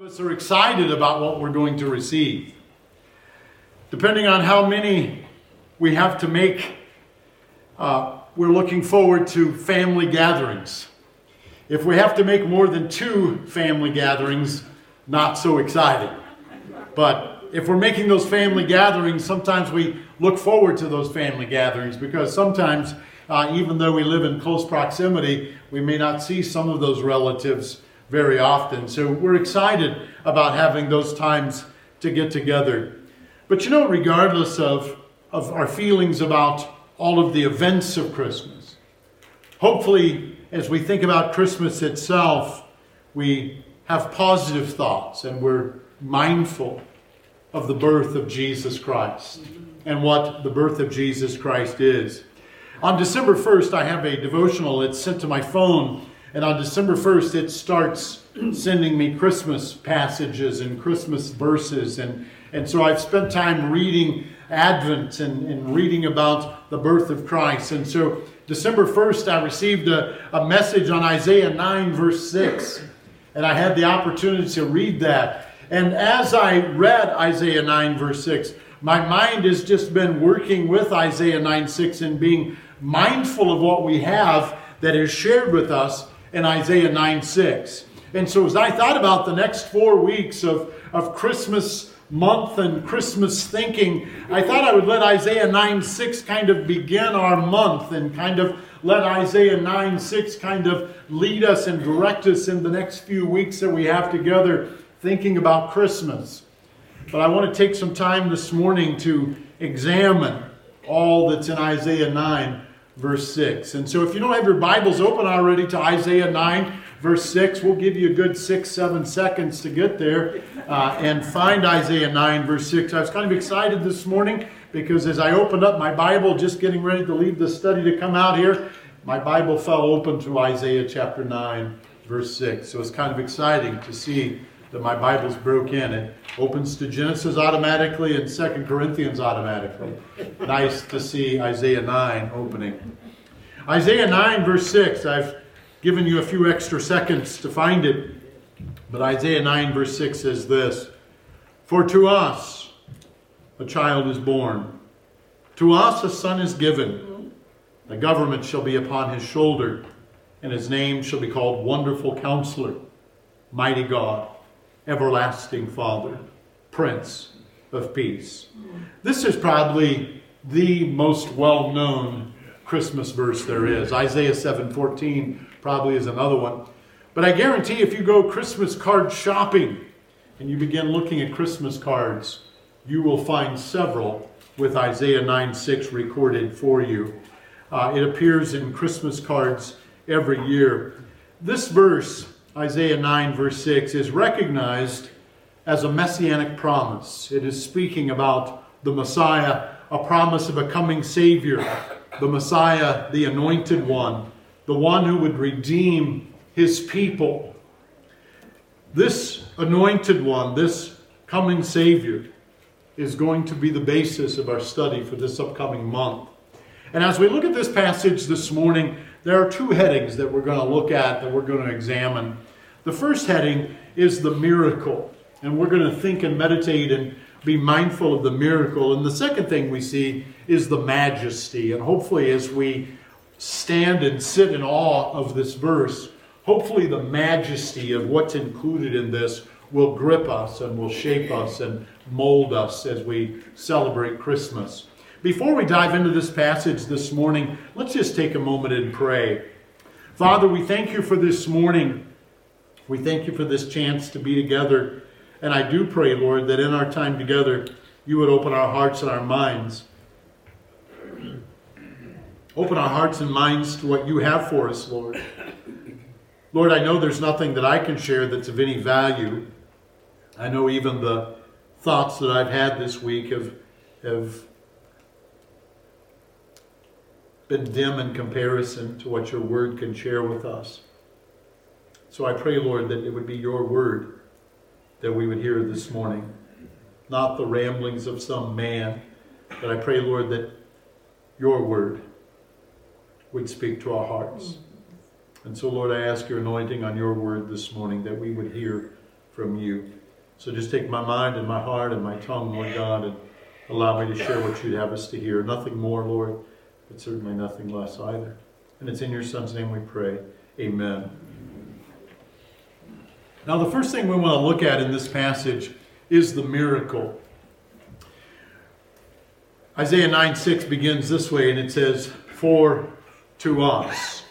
of us are excited about what we're going to receive. Depending on how many we have to make, uh, we're looking forward to family gatherings. If we have to make more than two family gatherings, not so exciting. But if we're making those family gatherings, sometimes we look forward to those family gatherings because sometimes, uh, even though we live in close proximity, we may not see some of those relatives very often. So we're excited about having those times to get together. But you know, regardless of, of our feelings about all of the events of Christmas, hopefully, as we think about Christmas itself, we have positive thoughts and we're mindful of the birth of Jesus Christ and what the birth of Jesus Christ is. On December 1st, I have a devotional. It's sent to my phone and on December 1st, it starts sending me Christmas passages and Christmas verses. And, and so I've spent time reading Advent and, and reading about the birth of Christ. And so December 1st, I received a, a message on Isaiah 9, verse 6. And I had the opportunity to read that. And as I read Isaiah 9, verse 6, my mind has just been working with Isaiah 9, 6 and being mindful of what we have that is shared with us in Isaiah 9 6. And so as I thought about the next four weeks of, of Christmas month and Christmas thinking, I thought I would let Isaiah 9 6 kind of begin our month and kind of let Isaiah 9 6 kind of lead us and direct us in the next few weeks that we have together thinking about Christmas. But I want to take some time this morning to examine all that's in Isaiah 9 verse 6. And so if you don't have your Bibles open already to Isaiah 9, verse 6, we'll give you a good six, seven seconds to get there uh, and find Isaiah 9, verse 6. I was kind of excited this morning because as I opened up my Bible, just getting ready to leave the study to come out here, my Bible fell open to Isaiah chapter 9, verse 6. So it's kind of exciting to see that my Bible's broke in. It opens to Genesis automatically and Second Corinthians automatically. nice to see Isaiah 9 opening. Isaiah 9, verse 6. I've given you a few extra seconds to find it. But Isaiah 9, verse 6 says this For to us a child is born, to us a son is given. The government shall be upon his shoulder, and his name shall be called Wonderful Counselor, Mighty God everlasting Father, Prince of Peace. This is probably the most well known Christmas verse there is. Isaiah 7:14 probably is another one. But I guarantee if you go Christmas card shopping and you begin looking at Christmas cards, you will find several with Isaiah 9:6 recorded for you. Uh, it appears in Christmas cards every year. This verse Isaiah 9, verse 6, is recognized as a messianic promise. It is speaking about the Messiah, a promise of a coming Savior, the Messiah, the anointed one, the one who would redeem his people. This anointed one, this coming Savior, is going to be the basis of our study for this upcoming month. And as we look at this passage this morning, there are two headings that we're going to look at, that we're going to examine. The first heading is the miracle, and we're going to think and meditate and be mindful of the miracle. And the second thing we see is the majesty. And hopefully, as we stand and sit in awe of this verse, hopefully the majesty of what's included in this will grip us and will shape us and mold us as we celebrate Christmas. Before we dive into this passage this morning, let's just take a moment and pray. Father, we thank you for this morning. We thank you for this chance to be together. And I do pray, Lord, that in our time together, you would open our hearts and our minds. Open our hearts and minds to what you have for us, Lord. Lord, I know there's nothing that I can share that's of any value. I know even the thoughts that I've had this week have, have been dim in comparison to what your word can share with us. So I pray, Lord, that it would be your word that we would hear this morning, not the ramblings of some man, but I pray, Lord, that your word would speak to our hearts. And so, Lord, I ask your anointing on your word this morning that we would hear from you. So just take my mind and my heart and my tongue, Lord God, and allow me to share what you'd have us to hear. Nothing more, Lord, but certainly nothing less either. And it's in your Son's name we pray. Amen. Now, the first thing we want to look at in this passage is the miracle. Isaiah 9 6 begins this way, and it says, For to us.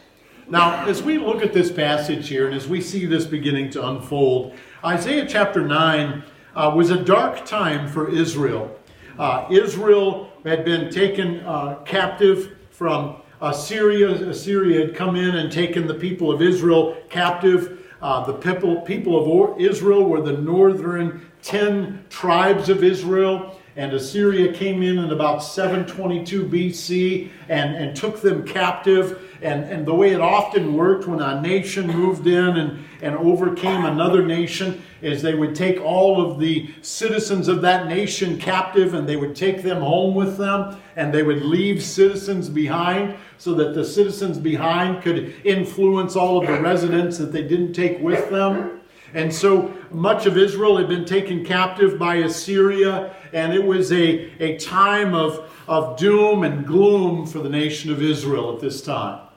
Now, as we look at this passage here, and as we see this beginning to unfold, Isaiah chapter 9 uh, was a dark time for Israel. Uh, Israel had been taken uh, captive from Assyria. Assyria had come in and taken the people of Israel captive. Uh, the people, people of Israel were the northern 10 tribes of Israel and Assyria came in in about 722 BC and, and took them captive. And, and the way it often worked when a nation moved in and, and overcame another nation is they would take all of the citizens of that nation captive and they would take them home with them and they would leave citizens behind so that the citizens behind could influence all of the residents that they didn't take with them. And so much of Israel had been taken captive by Assyria, and it was a, a time of, of doom and gloom for the nation of Israel at this time.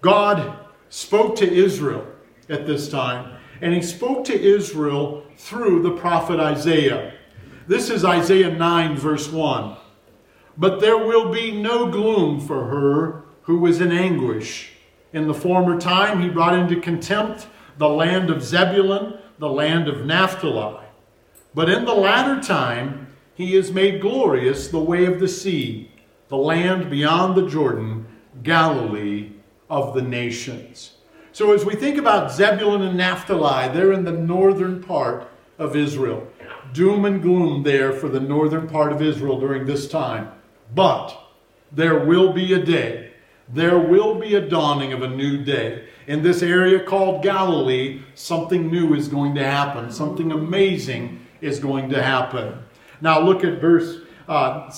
God spoke to Israel at this time, and he spoke to Israel through the prophet Isaiah. This is Isaiah 9, verse 1. But there will be no gloom for her who was in anguish. In the former time, he brought into contempt the land of Zebulun, the land of Naphtali. But in the latter time, he has made glorious the way of the sea, the land beyond the Jordan, Galilee of the nations. So, as we think about Zebulun and Naphtali, they're in the northern part of Israel. Doom and gloom there for the northern part of Israel during this time. But there will be a day, there will be a dawning of a new day in this area called Galilee, something new is going to happen. Something amazing is going to happen. Now, look at verse uh,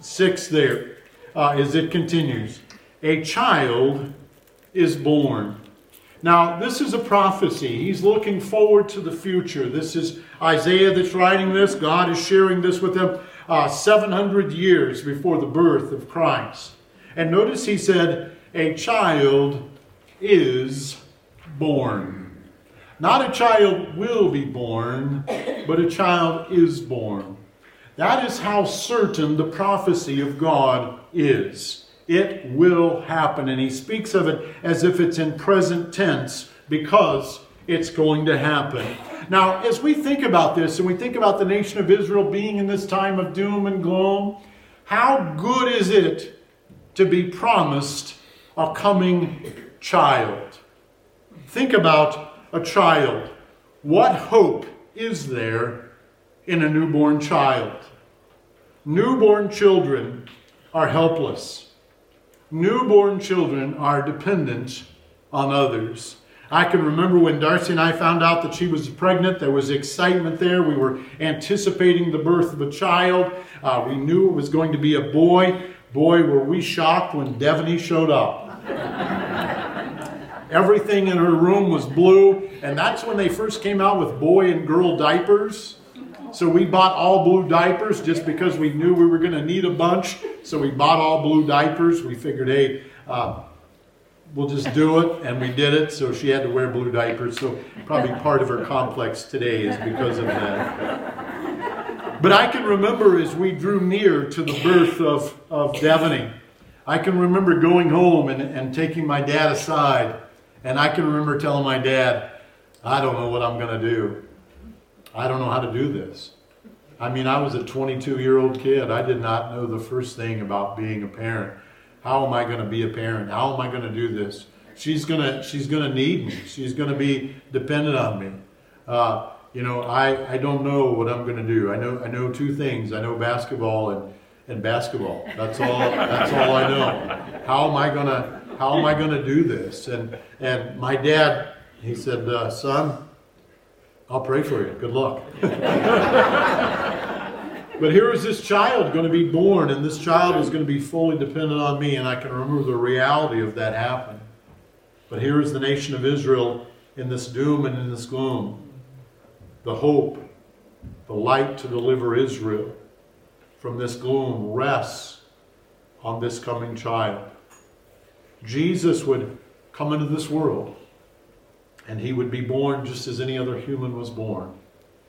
6 there uh, as it continues. A child is born. Now, this is a prophecy. He's looking forward to the future. This is Isaiah that's writing this. God is sharing this with him uh, 700 years before the birth of Christ. And notice he said, A child is born. Not a child will be born, but a child is born. That is how certain the prophecy of God is. It will happen. And he speaks of it as if it's in present tense because it's going to happen. Now, as we think about this and we think about the nation of Israel being in this time of doom and gloom, how good is it to be promised a coming child. Think about a child. What hope is there in a newborn child? Newborn children are helpless. Newborn children are dependent on others. I can remember when Darcy and I found out that she was pregnant, there was excitement there. We were anticipating the birth of a child. Uh, we knew it was going to be a boy. Boy, were we shocked when Devaney showed up. Everything in her room was blue, and that's when they first came out with boy and girl diapers. So we bought all blue diapers just because we knew we were going to need a bunch. So we bought all blue diapers. We figured, hey, uh, we'll just do it, and we did it. So she had to wear blue diapers. So probably part of her complex today is because of that. But I can remember as we drew near to the birth of, of Devaney, I can remember going home and, and taking my dad aside and I can remember telling my dad, I don't know what I'm going to do. I don't know how to do this. I mean, I was a 22 year old kid. I did not know the first thing about being a parent. How am I going to be a parent? How am I going to do this? She's going to, she's going to need me. She's going to be dependent on me. Uh, you know, I, I don't know what I'm going to do. I know, I know two things. I know basketball and, and basketball. That's all, that's all I know. How am I going to, how am I going to do this? And, and my dad, he said, uh, son, I'll pray for you. Good luck. but here is this child going to be born, and this child is going to be fully dependent on me, and I can remember the reality of that happening. But here is the nation of Israel in this doom and in this gloom. the hope, the light to deliver Israel from this gloom rests on this coming child. Jesus would come into this world and he would be born just as any other human was born.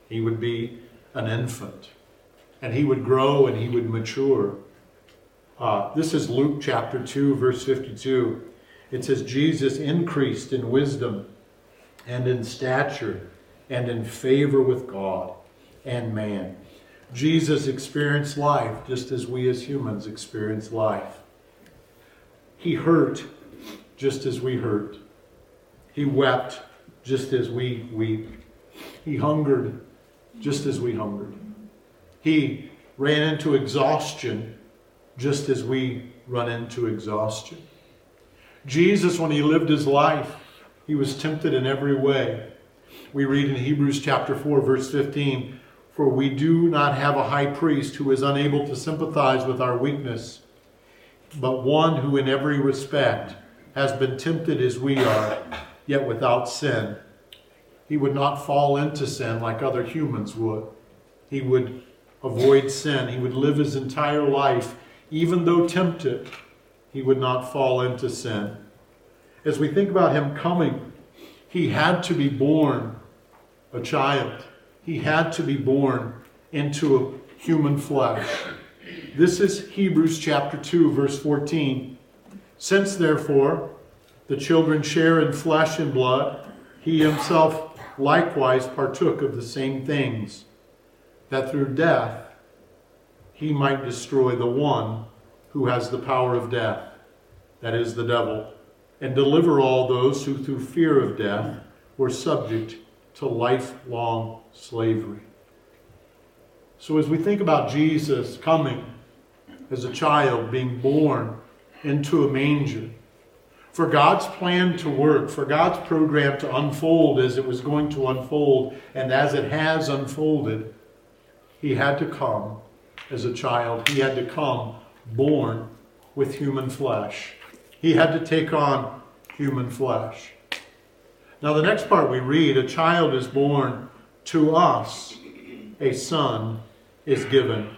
He would be an infant and he would grow and he would mature. Uh, this is Luke chapter 2, verse 52. It says, Jesus increased in wisdom and in stature and in favor with God and man. Jesus experienced life just as we as humans experience life. He hurt just as we hurt. He wept just as we weep. He hungered just as we hungered. He ran into exhaustion just as we run into exhaustion. Jesus, when he lived his life, he was tempted in every way. We read in Hebrews chapter 4, verse 15, For we do not have a high priest who is unable to sympathize with our weakness, but one who in every respect has been tempted as we are, yet without sin. He would not fall into sin like other humans would. He would avoid sin. He would live his entire life, even though tempted, he would not fall into sin. As we think about him coming, he had to be born a child. He had to be born into human flesh. This is Hebrews chapter 2, verse 14. Since, therefore, the children share in flesh and blood, he himself likewise partook of the same things, that through death he might destroy the one who has the power of death, that is, the devil, and deliver all those who through fear of death were subject to lifelong slavery. So, as we think about Jesus coming as a child, being born into a manger, for God's plan to work, for God's program to unfold as it was going to unfold, and as it has unfolded, He had to come as a child. He had to come born with human flesh. He had to take on human flesh. Now, the next part we read a child is born to us, a son is given.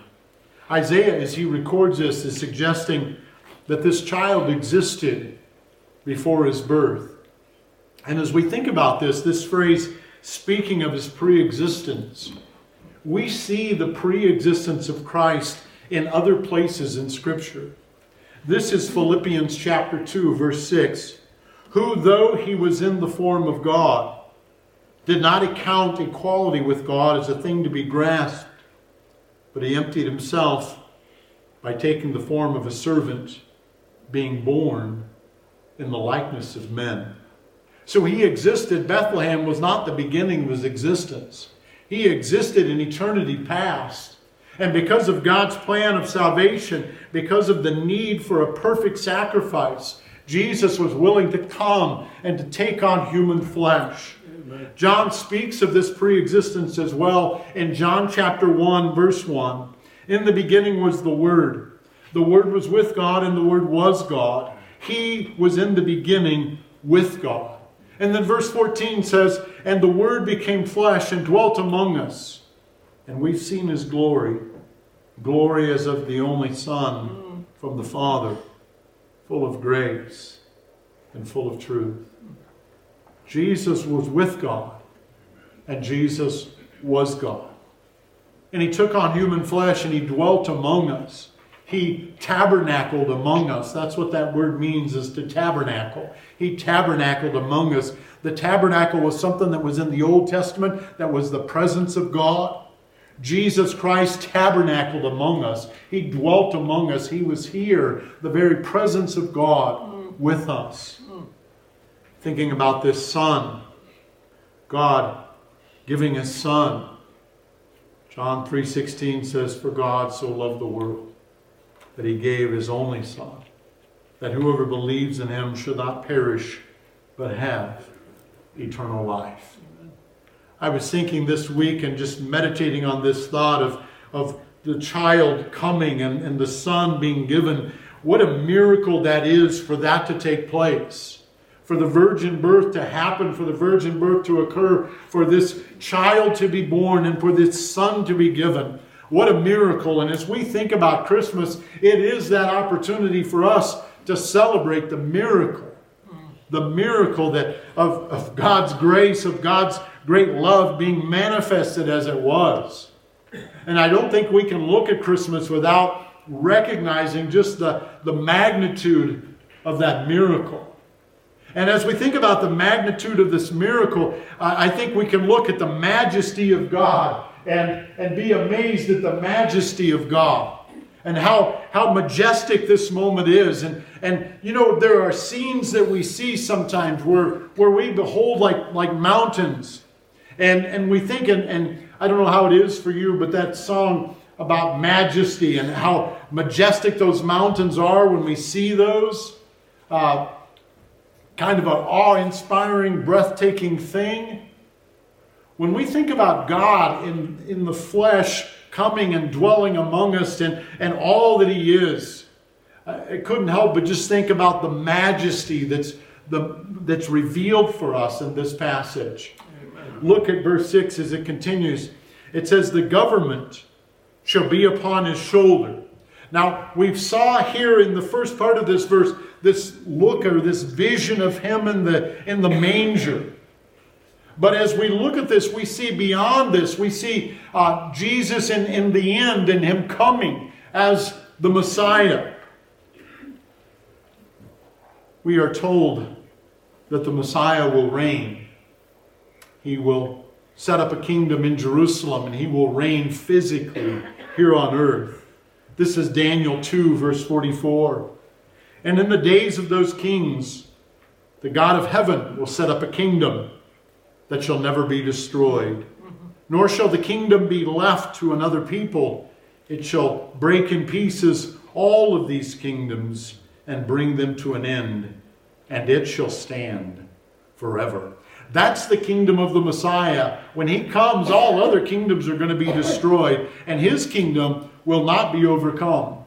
Isaiah, as he records this, is suggesting that this child existed before his birth. And as we think about this, this phrase, speaking of his pre existence, we see the pre existence of Christ in other places in Scripture. This is Philippians chapter 2, verse 6. Who, though he was in the form of God, did not account equality with God as a thing to be grasped, but he emptied himself by taking the form of a servant, being born in the likeness of men. So he existed. Bethlehem was not the beginning of his existence. He existed in eternity past. And because of God's plan of salvation, because of the need for a perfect sacrifice, Jesus was willing to come and to take on human flesh. Amen. John speaks of this pre existence as well in John chapter 1, verse 1. In the beginning was the Word. The Word was with God, and the Word was God. He was in the beginning with God. And then verse 14 says, And the Word became flesh and dwelt among us. And we've seen his glory. Glory as of the only Son mm. from the Father, full of grace and full of truth. Jesus was with God, and Jesus was God. And he took on human flesh and he dwelt among us. He tabernacled among us. That's what that word means is to tabernacle. He tabernacled among us. The tabernacle was something that was in the Old Testament, that was the presence of God. Jesus Christ tabernacled among us. He dwelt among us. He was here, the very presence of God with us. Thinking about this Son, God giving His Son. John 3:16 says, "For God so loved the world that he gave his only Son, that whoever believes in him should not perish, but have eternal life. I was thinking this week and just meditating on this thought of, of the child coming and, and the son being given. What a miracle that is for that to take place for the virgin birth to happen, for the virgin birth to occur, for this child to be born, and for this son to be given. What a miracle. And as we think about Christmas, it is that opportunity for us to celebrate the miracle. The miracle that of, of God's grace, of God's great love being manifested as it was. And I don't think we can look at Christmas without recognizing just the, the magnitude of that miracle. And as we think about the magnitude of this miracle, I think we can look at the majesty of God and, and be amazed at the majesty of God and how, how majestic this moment is. And, and you know, there are scenes that we see sometimes where, where we behold like, like mountains. And, and we think, and, and I don't know how it is for you, but that song about majesty and how majestic those mountains are when we see those. Uh, kind of an awe inspiring, breathtaking thing. When we think about God in, in the flesh coming and dwelling among us and, and all that He is, uh, I couldn't help but just think about the majesty that's, the, that's revealed for us in this passage. Amen. Look at verse 6 as it continues. It says, The government shall be upon his shoulder. Now, we saw here in the first part of this verse this look or this vision of him in the, in the manger. But as we look at this, we see beyond this, we see uh, Jesus in, in the end and him coming as the Messiah. We are told that the Messiah will reign. He will set up a kingdom in Jerusalem and he will reign physically here on earth. This is Daniel 2, verse 44. And in the days of those kings, the God of heaven will set up a kingdom that shall never be destroyed. Nor shall the kingdom be left to another people. It shall break in pieces all of these kingdoms and bring them to an end, and it shall stand forever. That's the kingdom of the Messiah. When he comes, all other kingdoms are going to be destroyed, and his kingdom will not be overcome.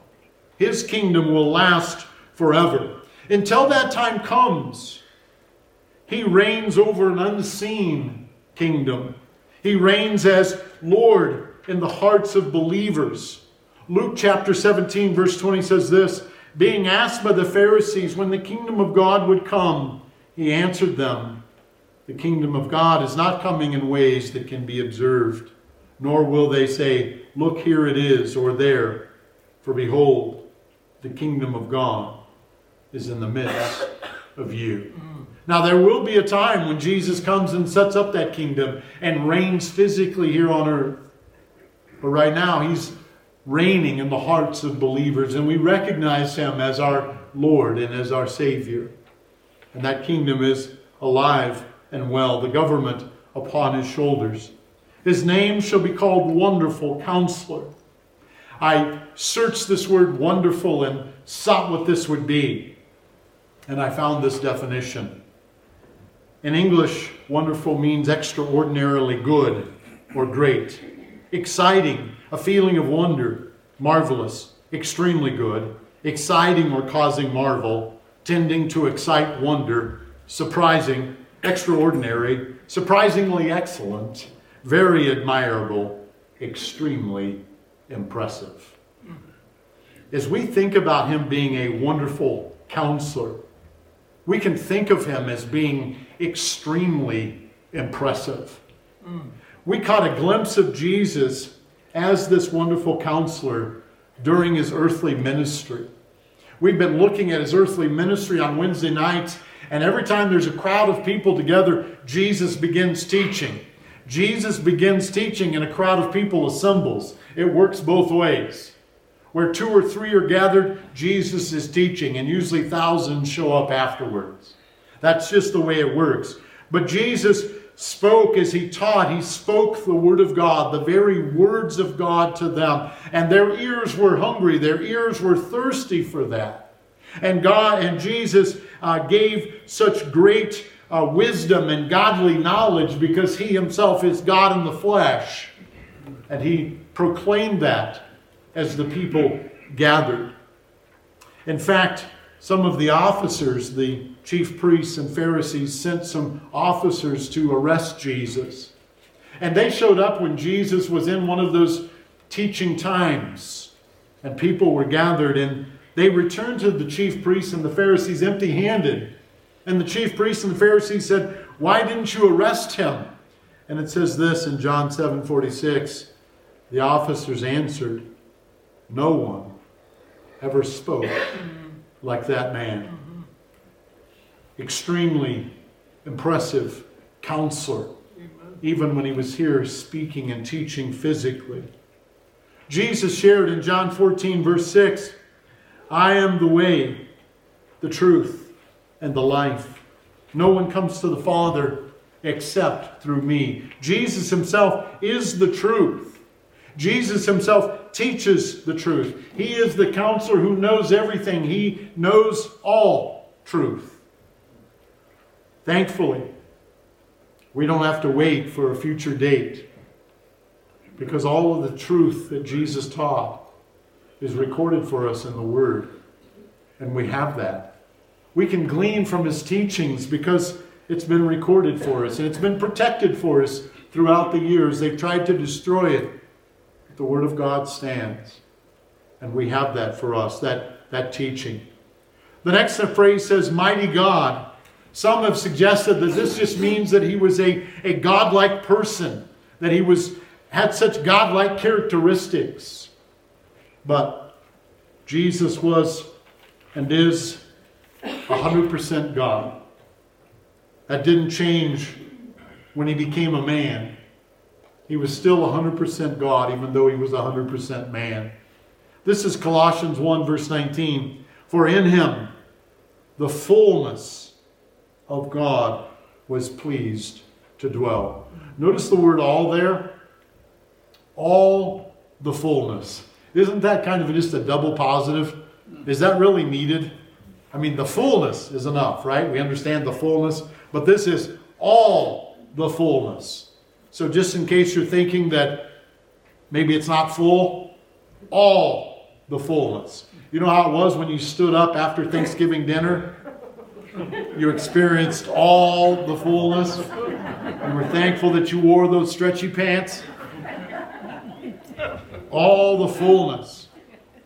His kingdom will last forever. Until that time comes, he reigns over an unseen kingdom. He reigns as Lord in the hearts of believers. Luke chapter 17, verse 20 says this Being asked by the Pharisees when the kingdom of God would come, he answered them. The kingdom of God is not coming in ways that can be observed, nor will they say, Look, here it is, or there. For behold, the kingdom of God is in the midst of you. Now, there will be a time when Jesus comes and sets up that kingdom and reigns physically here on earth. But right now, he's reigning in the hearts of believers, and we recognize him as our Lord and as our Savior. And that kingdom is alive and well, the government upon his shoulders. His name shall be called Wonderful Counselor. I searched this word wonderful and sought what this would be, and I found this definition. In English, wonderful means extraordinarily good or great, exciting, a feeling of wonder, marvelous, extremely good, exciting or causing marvel, tending to excite wonder, surprising, extraordinary, surprisingly excellent, very admirable, extremely impressive. As we think about him being a wonderful counselor, we can think of him as being extremely impressive. We caught a glimpse of Jesus as this wonderful counselor during his earthly ministry. We've been looking at his earthly ministry on Wednesday nights and every time there's a crowd of people together, Jesus begins teaching. Jesus begins teaching and a crowd of people assembles. It works both ways. Where two or three are gathered, Jesus is teaching, and usually thousands show up afterwards. That's just the way it works. But Jesus spoke as he taught. He spoke the word of God, the very words of God to them. And their ears were hungry, their ears were thirsty for that. And God and Jesus uh, gave such great uh, wisdom and godly knowledge because he himself is God in the flesh. And he proclaimed that as the people gathered. In fact, some of the officers, the chief priests and Pharisees, sent some officers to arrest Jesus. And they showed up when Jesus was in one of those teaching times, and people were gathered, and they returned to the chief priests and the Pharisees empty handed. And the chief priests and the Pharisees said, Why didn't you arrest him? And it says this in John 7 46. The officers answered, No one ever spoke like that man. Extremely impressive counselor, even when he was here speaking and teaching physically. Jesus shared in John 14, verse 6 I am the way, the truth, and the life. No one comes to the Father except through me. Jesus himself is the truth. Jesus himself teaches the truth. He is the counselor who knows everything, he knows all truth. Thankfully, we don't have to wait for a future date because all of the truth that Jesus taught is recorded for us in the Word. And we have that. We can glean from his teachings because it's been recorded for us and it's been protected for us throughout the years. They've tried to destroy it. The Word of God stands. And we have that for us, that, that teaching. The next phrase says, Mighty God. Some have suggested that this just means that he was a, a godlike person, that he was had such godlike characteristics. But Jesus was and is 100% God. That didn't change when he became a man. He was still 100% God, even though he was 100% man. This is Colossians 1, verse 19. For in him the fullness of God was pleased to dwell. Notice the word all there. All the fullness. Isn't that kind of just a double positive? Is that really needed? I mean, the fullness is enough, right? We understand the fullness, but this is all the fullness. So, just in case you're thinking that maybe it's not full, all the fullness. You know how it was when you stood up after Thanksgiving dinner? You experienced all the fullness. You were thankful that you wore those stretchy pants. All the fullness.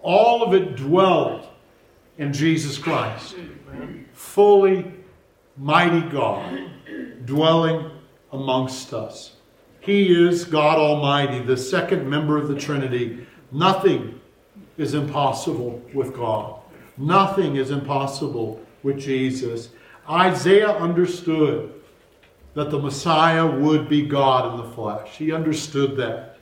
All of it dwelled in Jesus Christ. Fully mighty God dwelling amongst us. He is God Almighty, the second member of the Trinity. Nothing is impossible with God. Nothing is impossible with Jesus. Isaiah understood that the Messiah would be God in the flesh. He understood that.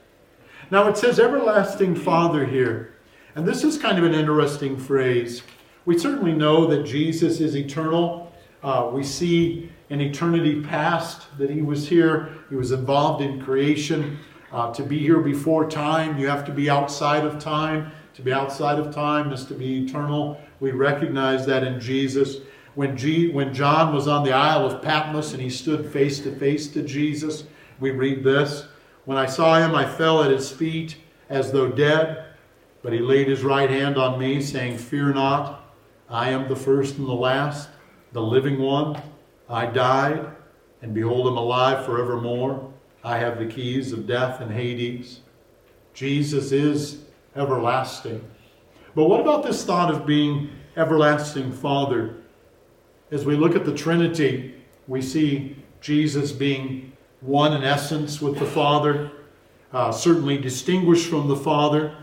Now it says everlasting Father here. And this is kind of an interesting phrase. We certainly know that Jesus is eternal. Uh, we see in eternity past that he was here, he was involved in creation. Uh, to be here before time, you have to be outside of time. To be outside of time is to be eternal. We recognize that in Jesus. When, G, when John was on the Isle of Patmos and he stood face to face to Jesus, we read this When I saw him, I fell at his feet as though dead, but he laid his right hand on me, saying, Fear not. I am the first and the last, the living one. I died, and behold, I'm alive forevermore. I have the keys of death and Hades. Jesus is everlasting. But what about this thought of being everlasting Father? As we look at the Trinity, we see Jesus being one in essence with the Father, uh, certainly distinguished from the Father,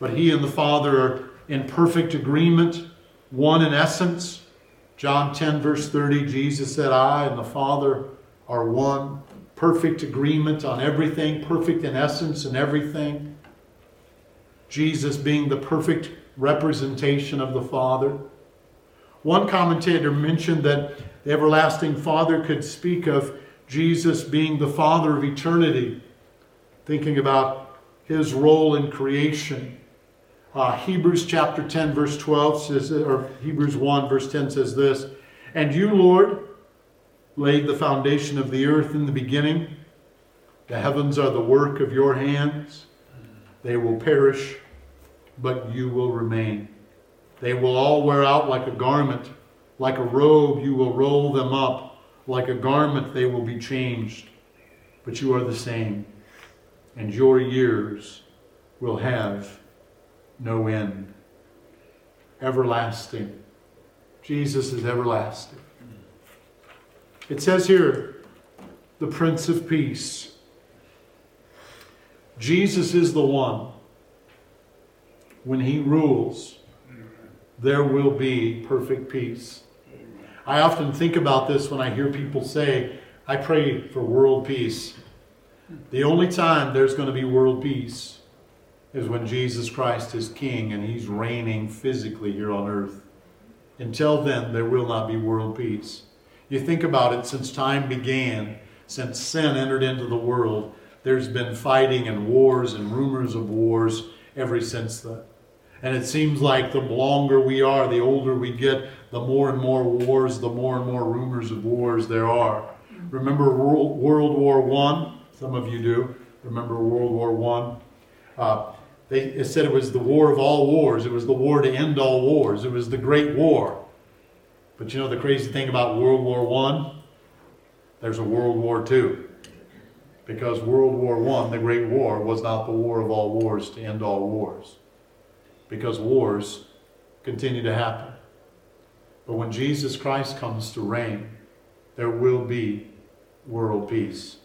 but he and the Father are in perfect agreement one in essence. John 10, verse 30, Jesus said, I and the Father are one. Perfect agreement on everything, perfect in essence and everything. Jesus being the perfect representation of the Father. One commentator mentioned that the everlasting Father could speak of Jesus being the Father of eternity, thinking about his role in creation uh, Hebrews chapter 10, verse 12 says, or Hebrews 1, verse 10 says this And you, Lord, laid the foundation of the earth in the beginning. The heavens are the work of your hands. They will perish, but you will remain. They will all wear out like a garment. Like a robe, you will roll them up. Like a garment, they will be changed. But you are the same, and your years will have no end. Everlasting. Jesus is everlasting. It says here, the Prince of Peace. Jesus is the one. When he rules, there will be perfect peace. I often think about this when I hear people say, I pray for world peace. The only time there's going to be world peace is when Jesus Christ is king and he's reigning physically here on earth. Until then, there will not be world peace. You think about it, since time began, since sin entered into the world, there's been fighting and wars and rumors of wars ever since then. And it seems like the longer we are, the older we get, the more and more wars, the more and more rumors of wars there are. Remember World War One? Some of you do. Remember World War One? Uh, they said it was the war of all wars. It was the war to end all wars. It was the Great War. But you know the crazy thing about World War One? There's a World War Two. Because World War One, the Great War, was not the war of all wars to end all wars. Because wars continue to happen. But when Jesus Christ comes to reign, there will be world peace.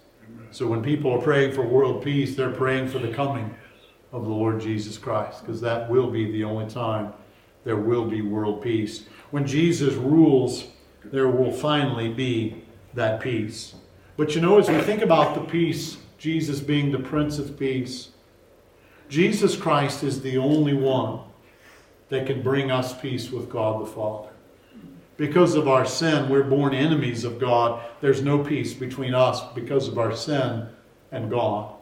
So when people are praying for world peace, they're praying for the coming of the Lord Jesus Christ, because that will be the only time there will be world peace. When Jesus rules, there will finally be that peace. But you know, as we think about the peace, Jesus being the Prince of Peace, Jesus Christ is the only one that can bring us peace with God the Father. Because of our sin, we're born enemies of God. There's no peace between us because of our sin and God.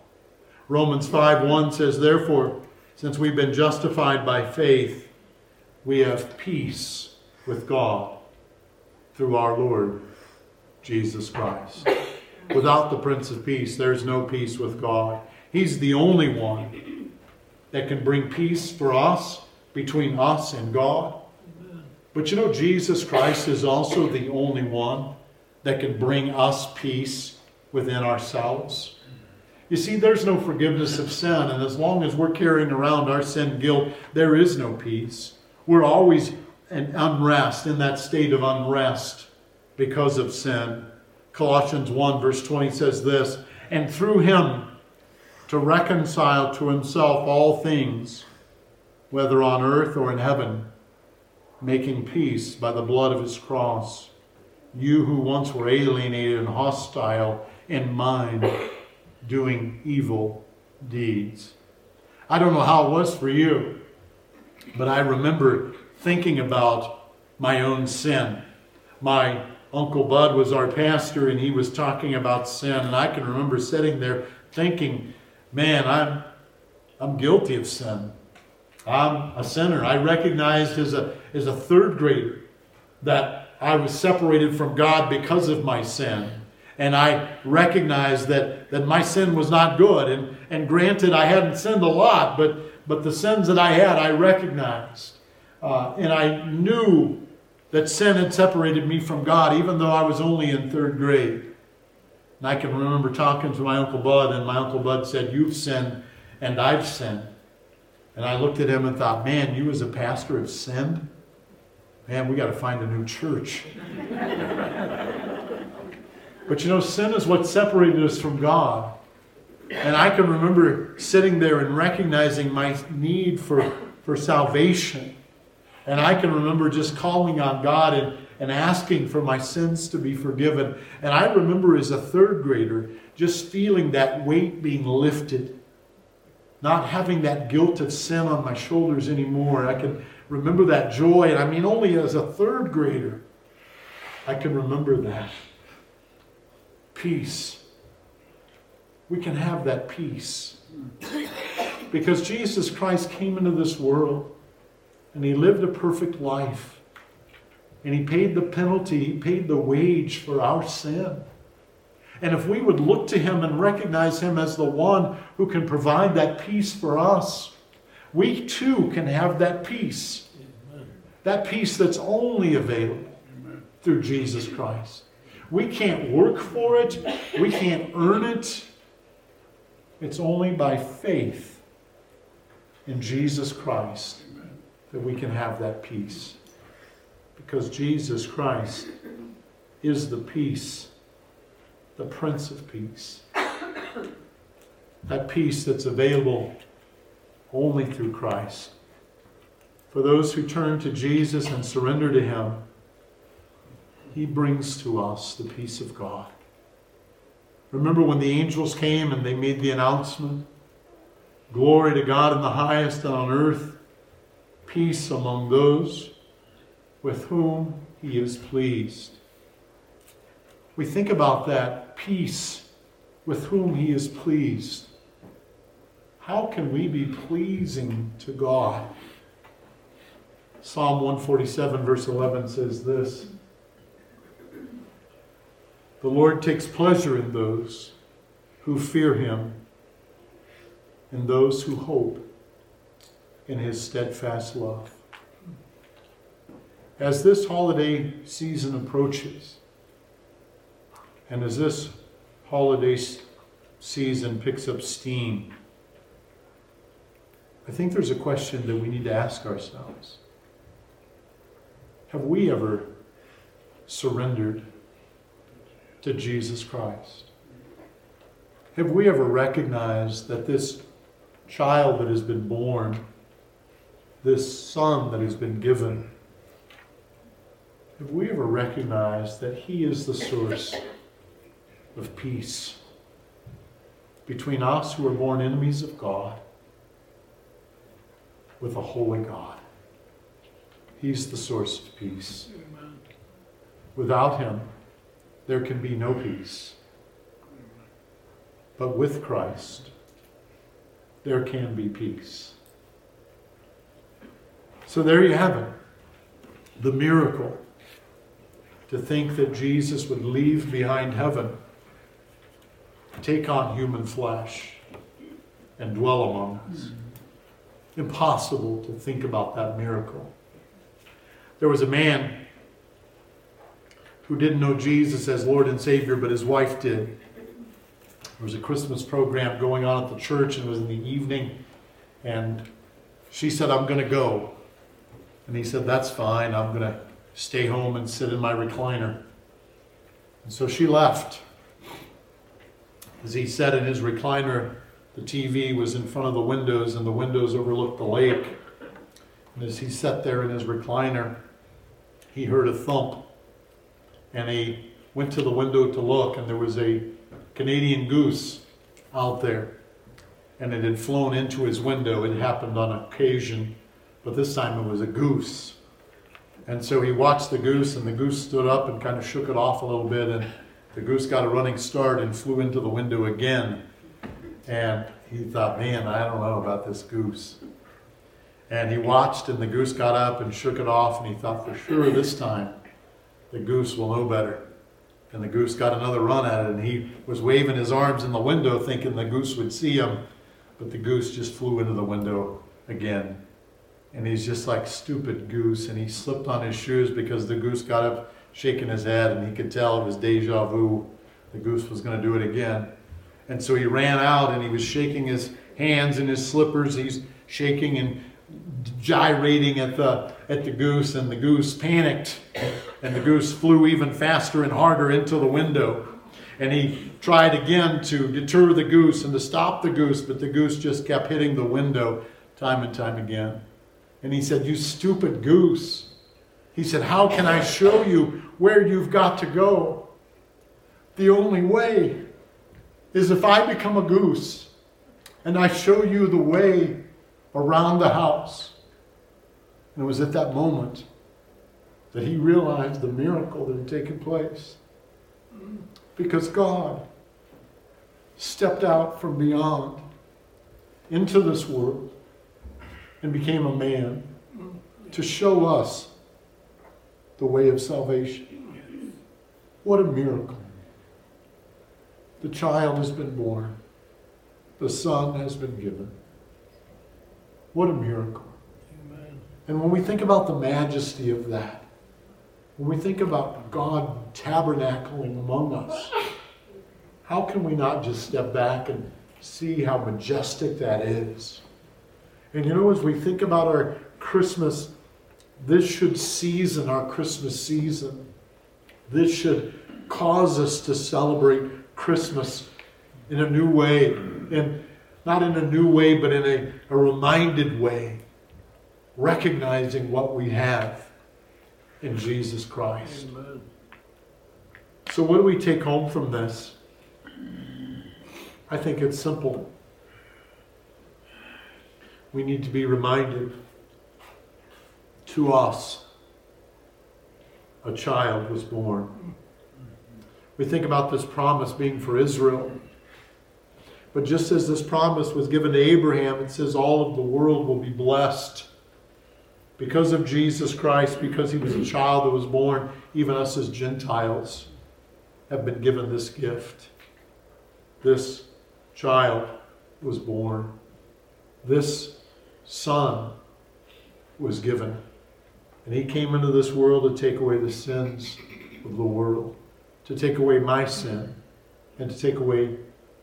Romans 5 1 says, Therefore, since we've been justified by faith, we have peace with God through our Lord Jesus Christ. Without the Prince of Peace, there's no peace with God. He's the only one that can bring peace for us, between us and God. But you know, Jesus Christ is also the only one that can bring us peace within ourselves. You see, there's no forgiveness of sin, and as long as we're carrying around our sin guilt, there is no peace. We're always in unrest, in that state of unrest because of sin. Colossians 1, verse 20 says this And through him to reconcile to himself all things, whether on earth or in heaven, making peace by the blood of his cross. You who once were alienated and hostile in mind, doing evil deeds. I don't know how it was for you, but I remember thinking about my own sin. My Uncle Bud was our pastor, and he was talking about sin, and I can remember sitting there thinking, man, I'm, I'm guilty of sin. I'm a sinner. I recognized as a, as a third grader that I was separated from God because of my sin. And I recognized that, that my sin was not good. And, and granted, I hadn't sinned a lot, but, but the sins that I had, I recognized. Uh, and I knew that sin had separated me from God, even though I was only in third grade. And I can remember talking to my Uncle Bud, and my Uncle Bud said, You've sinned, and I've sinned. And I looked at him and thought, man, you as a pastor have sinned? Man, we got to find a new church. but you know, sin is what separated us from God. And I can remember sitting there and recognizing my need for, for salvation. And I can remember just calling on God and, and asking for my sins to be forgiven. And I remember as a third grader just feeling that weight being lifted not having that guilt of sin on my shoulders anymore. I can remember that joy. And I mean, only as a third grader, I can remember that. Peace. We can have that peace. Because Jesus Christ came into this world and he lived a perfect life. And he paid the penalty, he paid the wage for our sin. And if we would look to him and recognize him as the one who can provide that peace for us, we too can have that peace. That peace that's only available through Jesus Christ. We can't work for it, we can't earn it. It's only by faith in Jesus Christ that we can have that peace. Because Jesus Christ is the peace, the Prince of Peace. That peace that's available only through Christ. For those who turn to Jesus and surrender to Him, He brings to us the peace of God. Remember when the angels came and they made the announcement? Glory to God in the highest and on earth, peace among those with whom He is pleased. We think about that peace with whom He is pleased. How can we be pleasing to God? Psalm 147, verse 11 says this The Lord takes pleasure in those who fear him, and those who hope in his steadfast love. As this holiday season approaches, and as this holiday season picks up steam, I think there's a question that we need to ask ourselves. Have we ever surrendered to Jesus Christ? Have we ever recognized that this child that has been born, this son that has been given, have we ever recognized that he is the source of peace between us who are born enemies of God with a holy God? He's the source of peace. Without him, there can be no peace. But with Christ, there can be peace. So there you have it the miracle. To think that Jesus would leave behind heaven, take on human flesh, and dwell among us. Impossible to think about that miracle. There was a man who didn't know Jesus as Lord and Savior, but his wife did. There was a Christmas program going on at the church, and it was in the evening. And she said, I'm going to go. And he said, That's fine. I'm going to stay home and sit in my recliner. And so she left. As he sat in his recliner, the TV was in front of the windows, and the windows overlooked the lake. And as he sat there in his recliner, he heard a thump. And he went to the window to look, and there was a Canadian goose out there. And it had flown into his window. It happened on occasion, but this time it was a goose. And so he watched the goose, and the goose stood up and kind of shook it off a little bit, and the goose got a running start and flew into the window again. And he thought, man, I don't know about this goose. And he watched, and the goose got up and shook it off, and he thought, for sure this time the goose will know better. And the goose got another run at it, and he was waving his arms in the window, thinking the goose would see him. But the goose just flew into the window again. And he's just like stupid goose, and he slipped on his shoes because the goose got up shaking his head, and he could tell it was deja vu. The goose was going to do it again. And so he ran out, and he was shaking his hands in his slippers. He's shaking and gyrating at the at the goose, and the goose panicked, and the goose flew even faster and harder into the window. And he tried again to deter the goose and to stop the goose, but the goose just kept hitting the window time and time again. And he said, You stupid goose. He said, How can I show you where you've got to go? The only way is if I become a goose and I show you the way around the house. And it was at that moment that he realized the miracle that had taken place. Because God stepped out from beyond into this world and became a man to show us the way of salvation. What a miracle. The child has been born, the son has been given. What a miracle. Amen. And when we think about the majesty of that, when we think about God tabernacling among us, how can we not just step back and see how majestic that is? And you know, as we think about our Christmas, this should season our Christmas season. This should cause us to celebrate Christmas in a new way. And not in a new way, but in a, a reminded way, recognizing what we have in Jesus Christ. Amen. So, what do we take home from this? I think it's simple. We need to be reminded to us a child was born. We think about this promise being for Israel. But just as this promise was given to Abraham, it says all of the world will be blessed. Because of Jesus Christ, because he was a child that was born, even us as Gentiles have been given this gift. This child was born. This son was given. And he came into this world to take away the sins of the world, to take away my sin, and to take away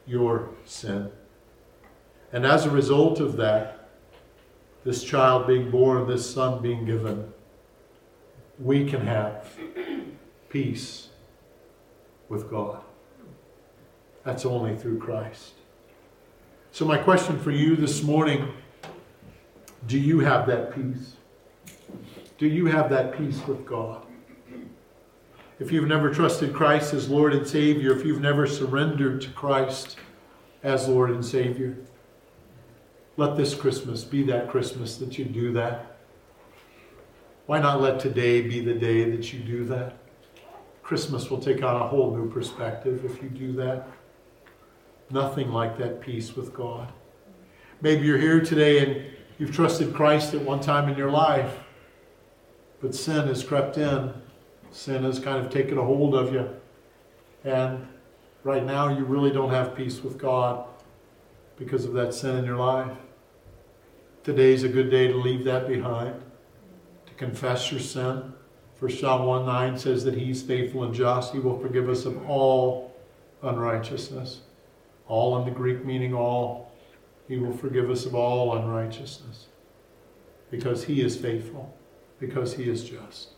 your sin. And as a result of that, this child being born, this son being given, we can have peace with God. That's only through Christ. So, my question for you this morning do you have that peace? Do you have that peace with God? if you've never trusted Christ as Lord and Savior, if you've never surrendered to Christ as Lord and Savior, let this Christmas be that Christmas that you do that. Why not let today be the day that you do that? Christmas will take on a whole new perspective if you do that. Nothing like that peace with God. Maybe you're here today and you've trusted Christ at one time in your life, but sin has crept in Sin has kind of taken a hold of you. And right now, you really don't have peace with God because of that sin in your life. Today's a good day to leave that behind, to confess your sin. 1 John 1 9 says that He's faithful and just. He will forgive us of all unrighteousness. All in the Greek meaning all. He will forgive us of all unrighteousness because He is faithful, because He is just.